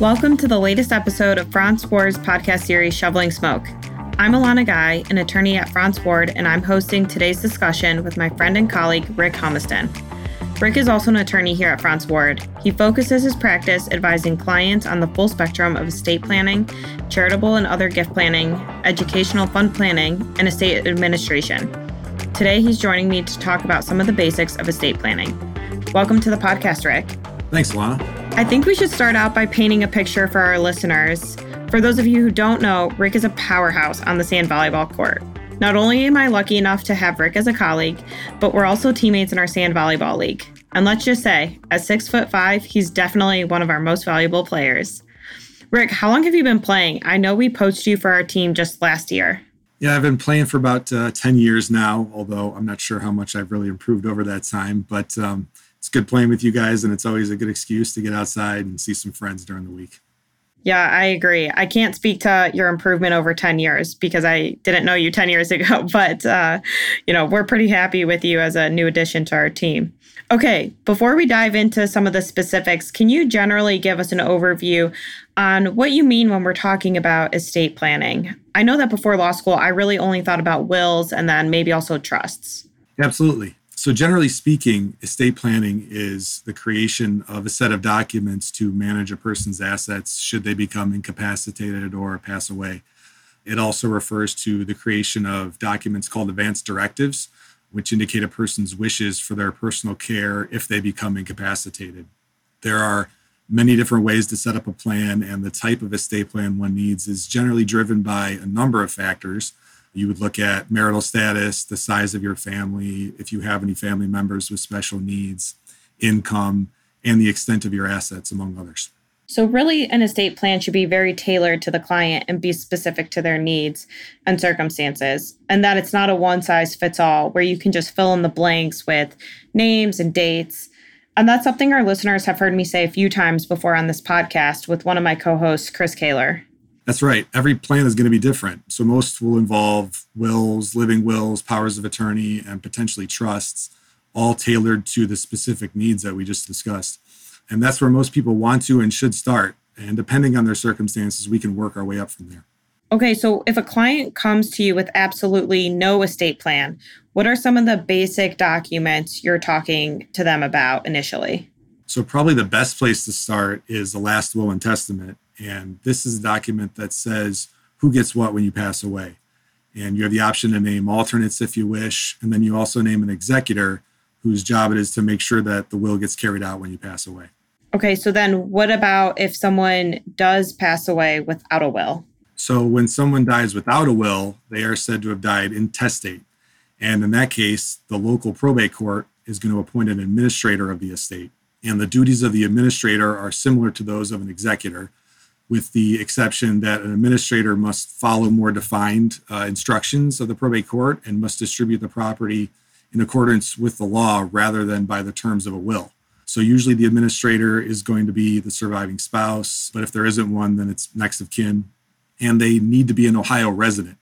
Welcome to the latest episode of Frantz Ward's podcast series, Shoveling Smoke. I'm Alana Guy, an attorney at Frantz Ward, and I'm hosting today's discussion with my friend and colleague, Rick Humiston. Rick is also an attorney here at Frantz Ward. He focuses his practice advising clients on the full spectrum of estate planning, charitable and other gift planning, educational fund planning, and estate administration. Today, he's joining me to talk about some of the basics of estate planning. Welcome to the podcast, Rick. Thanks, Alana. I think we should start out by painting a picture for our listeners. For those of you who don't know, Rick is a powerhouse on the sand volleyball court. Not only am I lucky enough to have Rick as a colleague, but we're also teammates in our sand volleyball league. And let's just say, at six foot five, he's definitely one of our most valuable players. Rick, how long have you been playing? I know we poached you for our team just last year. Yeah, I've been playing for about uh, 10 years now, although I'm not sure how much I've really improved over that time. But um, it's good playing with you guys, and it's always a good excuse to get outside and see some friends during the week. Yeah, I agree. I can't speak to your improvement over 10 years because I didn't know you 10 years ago, but uh, you know, we're pretty happy with you as a new addition to our team. Okay, before we dive into some of the specifics, can you generally give us an overview on what you mean when we're talking about estate planning? I know that before law school, I really only thought about wills and then maybe also trusts. Absolutely. So, generally speaking, estate planning is the creation of a set of documents to manage a person's assets should they become incapacitated or pass away. It also refers to the creation of documents called advance directives, which indicate a person's wishes for their personal care if they become incapacitated. There are many different ways to set up a plan, and the type of estate plan one needs is generally driven by a number of factors you would look at marital status, the size of your family, if you have any family members with special needs, income, and the extent of your assets, among others. So, really, an estate plan should be very tailored to the client and be specific to their needs and circumstances, and that it's not a one size fits all where you can just fill in the blanks with names and dates. And that's something our listeners have heard me say a few times before on this podcast with one of my co hosts, Chris Kaler. That's right. Every plan is going to be different. So most will involve wills, living wills, powers of attorney, and potentially trusts, all tailored to the specific needs that we just discussed. And that's where most people want to and should start. And depending on their circumstances, we can work our way up from there. Okay, so if a client comes to you with absolutely no estate plan, what are some of the basic documents you're talking to them about initially? So, probably the best place to start is the last will and testament. And this is a document that says who gets what when you pass away. And you have the option to name alternates if you wish. And then you also name an executor whose job it is to make sure that the will gets carried out when you pass away. Okay, so then what about if someone does pass away without a will? So when someone dies without a will, they are said to have died intestate. And in that case, the local probate court is going to appoint an administrator of the estate. And the duties of the administrator are similar to those of an executor with the exception that an administrator must follow more defined uh, instructions of the probate court and must distribute the property in accordance with the law rather than by the terms of a will. So usually the administrator is going to be the surviving spouse, but if there isn't one, then it's next of kin. And they need to be an Ohio resident.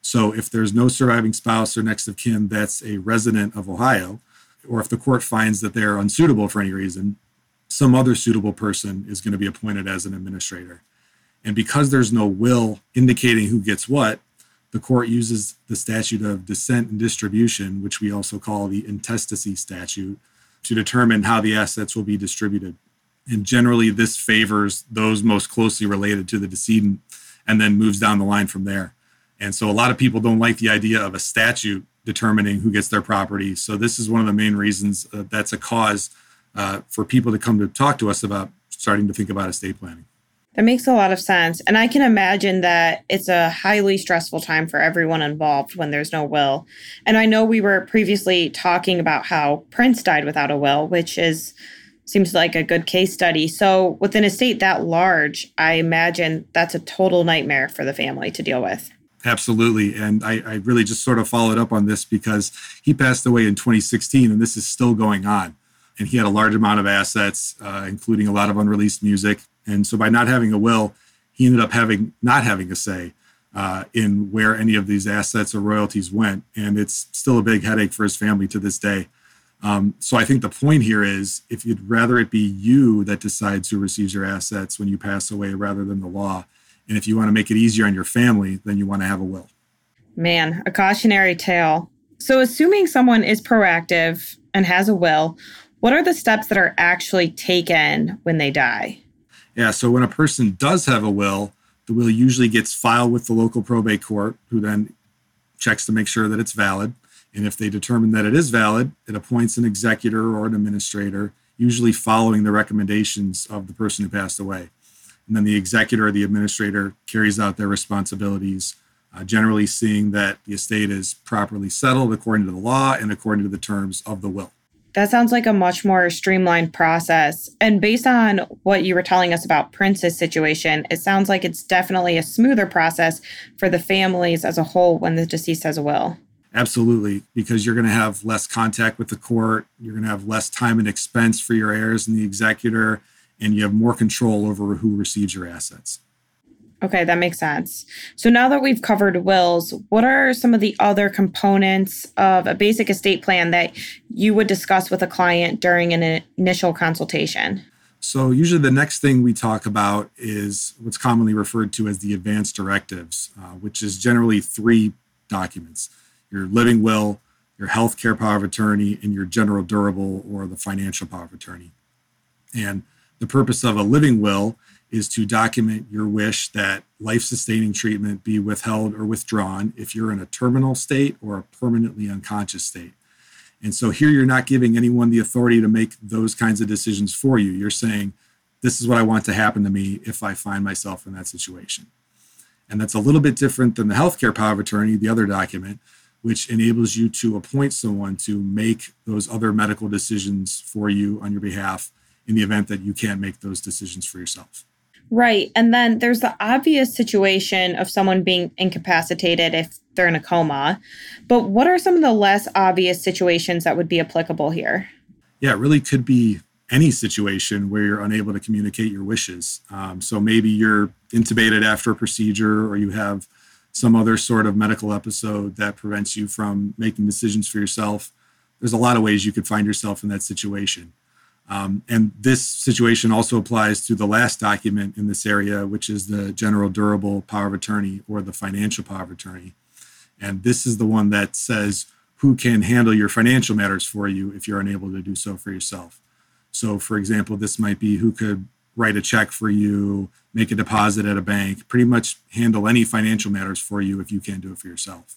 So if there's no surviving spouse or next of kin that's a resident of Ohio, or if the court finds that they're unsuitable for any reason, some other suitable person is going to be appointed as an administrator. And because there's no will indicating who gets what, the court uses the statute of descent and distribution, which we also call the intestacy statute, to determine how the assets will be distributed. And generally, this favors those most closely related to the decedent and then moves down the line from there. And so, a lot of people don't like the idea of a statute determining who gets their property. So, this is one of the main reasons uh, that's a cause uh, for people to come to talk to us about starting to think about estate planning. That makes a lot of sense. And I can imagine that it's a highly stressful time for everyone involved when there's no will. And I know we were previously talking about how Prince died without a will, which is seems like a good case study. So, with an estate that large, I imagine that's a total nightmare for the family to deal with. Absolutely. And I, I really just sort of followed up on this because he passed away in 2016 and this is still going on. And he had a large amount of assets, uh, including a lot of unreleased music and so by not having a will, he ended up having not having a say uh, in where any of these assets or royalties went. And it's still a big headache for his family to this day. Um, so I think the point here is if you'd rather it be you that decides who receives your assets when you pass away rather than the law, and if you want to make it easier on your family, then you want to have a will. Man, a cautionary tale. So, assuming someone is proactive and has a will, what are the steps that are actually taken when they die? Yeah, so when a person does have a will, the will usually gets filed with the local probate court, who then checks to make sure that it's valid. And if they determine that it is valid, it appoints an executor or an administrator, usually following the recommendations of the person who passed away. And then the executor or the administrator carries out their responsibilities, uh, generally seeing that the estate is properly settled according to the law and according to the terms of the will. That sounds like a much more streamlined process. And based on what you were telling us about Prince's situation, it sounds like it's definitely a smoother process for the families as a whole when the deceased has a will. Absolutely, because you're going to have less contact with the court. You're going to have less time and expense for your heirs and the executor, and you have more control over who receives your assets. Okay, that makes sense. So now that we've covered wills, what are some of the other components of a basic estate plan that you would discuss with a client during an initial consultation? So, usually the next thing we talk about is what's commonly referred to as the advance directives, uh, which is generally three documents your living will, your health care power of attorney, and your general durable or the financial power of attorney. And the purpose of a living will is to document your wish that life sustaining treatment be withheld or withdrawn if you're in a terminal state or a permanently unconscious state. And so here you're not giving anyone the authority to make those kinds of decisions for you. You're saying, this is what I want to happen to me if I find myself in that situation. And that's a little bit different than the healthcare power of attorney, the other document, which enables you to appoint someone to make those other medical decisions for you on your behalf in the event that you can't make those decisions for yourself. Right. And then there's the obvious situation of someone being incapacitated if they're in a coma. But what are some of the less obvious situations that would be applicable here? Yeah, it really could be any situation where you're unable to communicate your wishes. Um, so maybe you're intubated after a procedure or you have some other sort of medical episode that prevents you from making decisions for yourself. There's a lot of ways you could find yourself in that situation. Um, and this situation also applies to the last document in this area, which is the general durable power of attorney or the financial power of attorney. And this is the one that says who can handle your financial matters for you if you're unable to do so for yourself. So, for example, this might be who could write a check for you, make a deposit at a bank, pretty much handle any financial matters for you if you can't do it for yourself.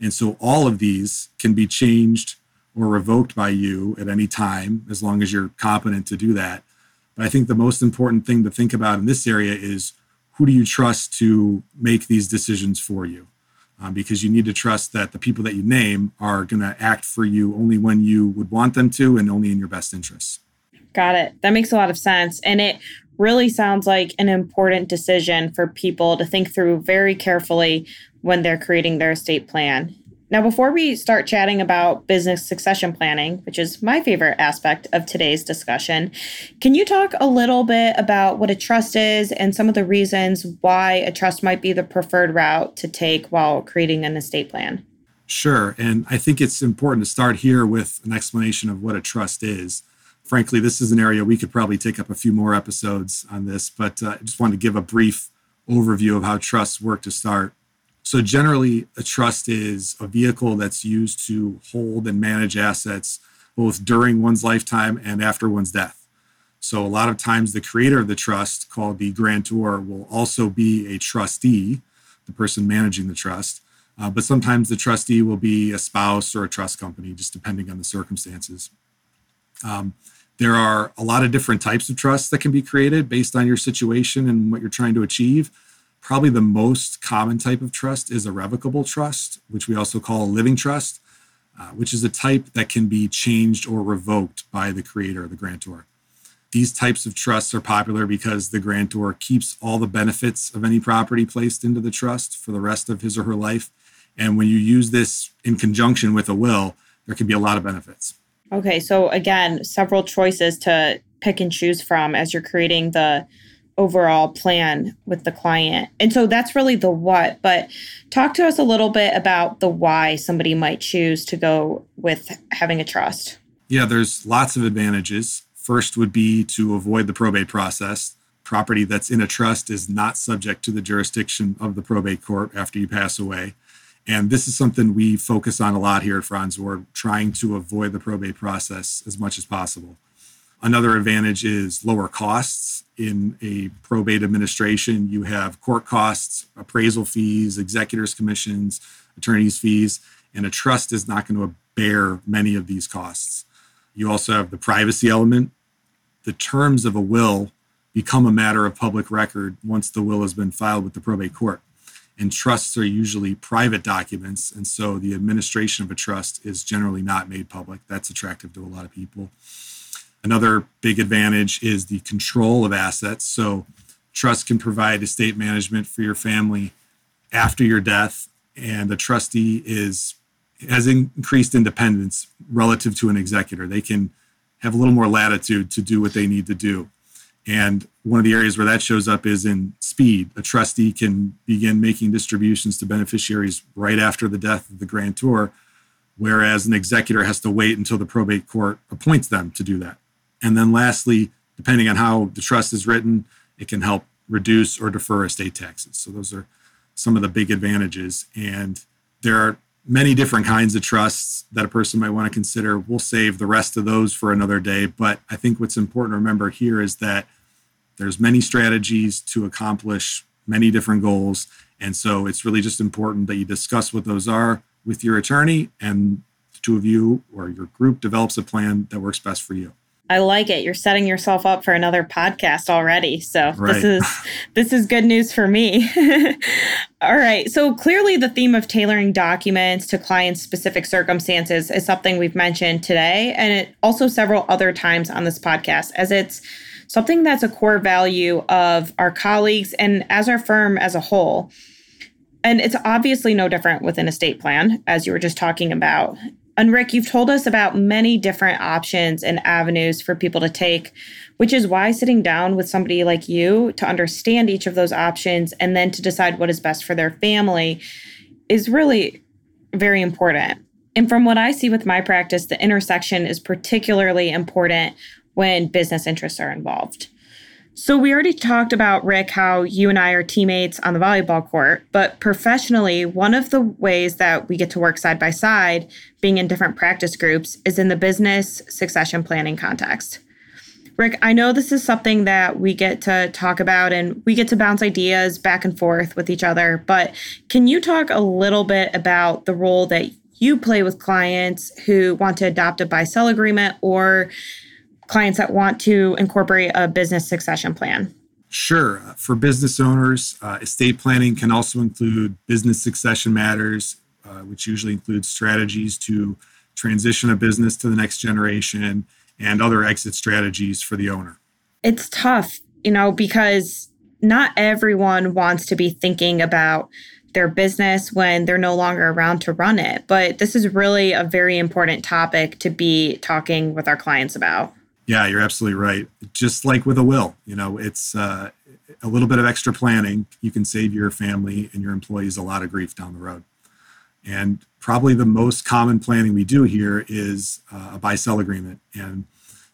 And so all of these can be changed or revoked by you at any time, as long as you're competent to do that. But I think the most important thing to think about in this area is who do you trust to make these decisions for you? Um, because you need to trust that the people that you name are going to act for you only when you would want them to and only in your best interests. Got it. That makes a lot of sense. And it really sounds like an important decision for people to think through very carefully when they're creating their estate plan. Now, before we start chatting about business succession planning, which is my favorite aspect of today's discussion, can you talk a little bit about what a trust is and some of the reasons why a trust might be the preferred route to take while creating an estate plan? Sure. And I think it's important to start here with an explanation of what a trust is. Frankly, this is an area we could probably take up a few more episodes on this, but uh, I just wanted to give a brief overview of how trusts work to start. So, generally, a trust is a vehicle that's used to hold and manage assets both during one's lifetime and after one's death. So, a lot of times, the creator of the trust, called the grantor, will also be a trustee, the person managing the trust. Uh, but sometimes the trustee will be a spouse or a trust company, just depending on the circumstances. Um, there are a lot of different types of trusts that can be created based on your situation and what you're trying to achieve. Probably the most common type of trust is a revocable trust, which we also call a living trust, uh, which is a type that can be changed or revoked by the creator, the grantor. These types of trusts are popular because the grantor keeps all the benefits of any property placed into the trust for the rest of his or her life. And when you use this in conjunction with a will, there can be a lot of benefits. Okay, so again, several choices to pick and choose from as you're creating the overall plan with the client. And so that's really the what, but talk to us a little bit about the why somebody might choose to go with having a trust. Yeah, there's lots of advantages. First would be to avoid the probate process. Property that's in a trust is not subject to the jurisdiction of the probate court after you pass away. And this is something we focus on a lot here at Frantz We're trying to avoid the probate process as much as possible. Another advantage is lower costs. In a probate administration, you have court costs, appraisal fees, executors' commissions, attorneys' fees, and a trust is not going to bear many of these costs. You also have the privacy element. The terms of a will become a matter of public record once the will has been filed with the probate court and trusts are usually private documents. And so the administration of a trust is generally not made public. That's attractive to a lot of people. Another big advantage is the control of assets. So trust can provide estate management for your family after your death, and the trustee is has increased independence relative to an executor. They can have a little more latitude to do what they need to do. And one of the areas where that shows up is in speed. A trustee can begin making distributions to beneficiaries right after the death of the grantor, whereas an executor has to wait until the probate court appoints them to do that. And then lastly, depending on how the trust is written, it can help reduce or defer estate taxes. So those are some of the big advantages. And there are many different kinds of trusts that a person might want to consider. We'll save the rest of those for another day. But I think what's important to remember here is that there's many strategies to accomplish many different goals. And so it's really just important that you discuss what those are with your attorney and the two of you or your group develops a plan that works best for you. I like it. You're setting yourself up for another podcast already. So right. this is this is good news for me. All right. So clearly the theme of tailoring documents to clients' specific circumstances is something we've mentioned today and it also several other times on this podcast as it's something that's a core value of our colleagues and as our firm as a whole. And it's obviously no different with an estate plan, as you were just talking about. And Rick, you've told us about many different options and avenues for people to take, which is why sitting down with somebody like you to understand each of those options and then to decide what is best for their family is really very important. And from what I see with my practice, the intersection is particularly important when business interests are involved. So, we already talked about, Rick, how you and I are teammates on the volleyball court, but professionally, one of the ways that we get to work side by side, being in different practice groups, is in the business succession planning context. Rick, I know this is something that we get to talk about and we get to bounce ideas back and forth with each other, but can you talk a little bit about the role that you play with clients who want to adopt a buy sell agreement or clients that want to incorporate a business succession plan? Sure. For business owners, uh, estate planning can also include business succession matters, uh, which usually includes strategies to transition a business to the next generation and other exit strategies for the owner. It's tough, you know, because not everyone wants to be thinking about their business when they're no longer around to run it. But this is really a very important topic to be talking with our clients about. Yeah, you're absolutely right. Just like with a will, you know, it's uh, a little bit of extra planning. You can save your family and your employees a lot of grief down the road. And probably the most common planning we do here is uh, a buy sell agreement. And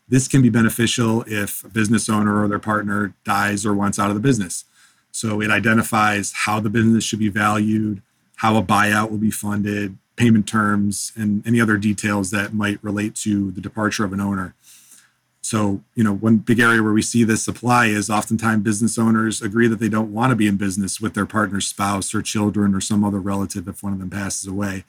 this can be beneficial if a business owner or their partner dies or wants out of the business. So it identifies how the business should be valued, how a buyout will be funded, payment terms, and any other details that might relate to the departure of an owner. So, you know, one big area where we see this apply is oftentimes business owners agree that they don't want to be in business with their partner's spouse or children or some other relative if one of them passes away.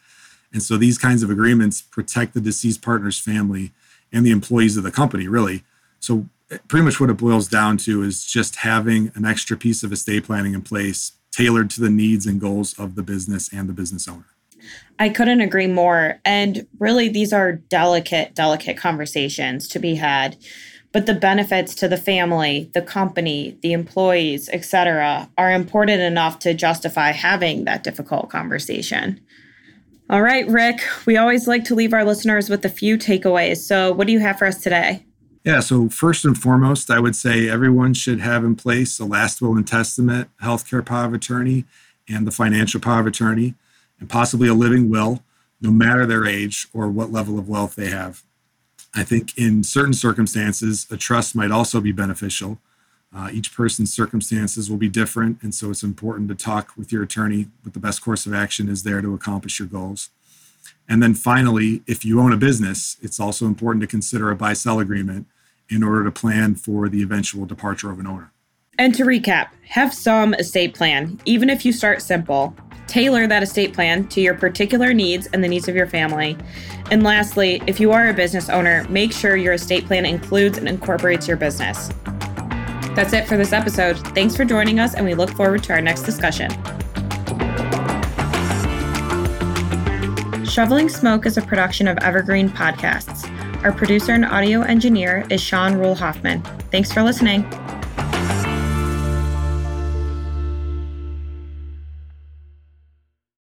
And so these kinds of agreements protect the deceased partner's family and the employees of the company, really. So, eh, pretty much what it boils down to is just having an extra piece of estate planning in place tailored to the needs and goals of the business and the business owner. I couldn't agree more. And really, these are delicate, delicate conversations to be had. But the benefits to the family, the company, the employees, etc., are important enough to justify having that difficult conversation. All right, Rick, we always like to leave our listeners with a few takeaways. So, what do you have for us today? Yeah, so first and foremost, I would say everyone should have in place a last will and testament, healthcare power of attorney, and the financial power of attorney and possibly a living will, no matter their age or what level of wealth they have. I think in certain circumstances, a trust might also be beneficial. Uh, each person's circumstances will be different, and so it's important to talk with your attorney what the best course of action is there to accomplish your goals. And then finally, if you own a business, it's also important to consider a buy sell agreement in order to plan for the eventual departure of an owner. And to recap, have some estate plan, even if you start simple. Tailor that estate plan to your particular needs and the needs of your family. And lastly, if you are a business owner, make sure your estate plan includes and incorporates your business. That's it for this episode. Thanks for joining us, and we look forward to our next discussion. Shoveling Smoke is a production of Evergreen Podcasts. Our producer and audio engineer is Sean Rule Hoffman. Thanks for listening.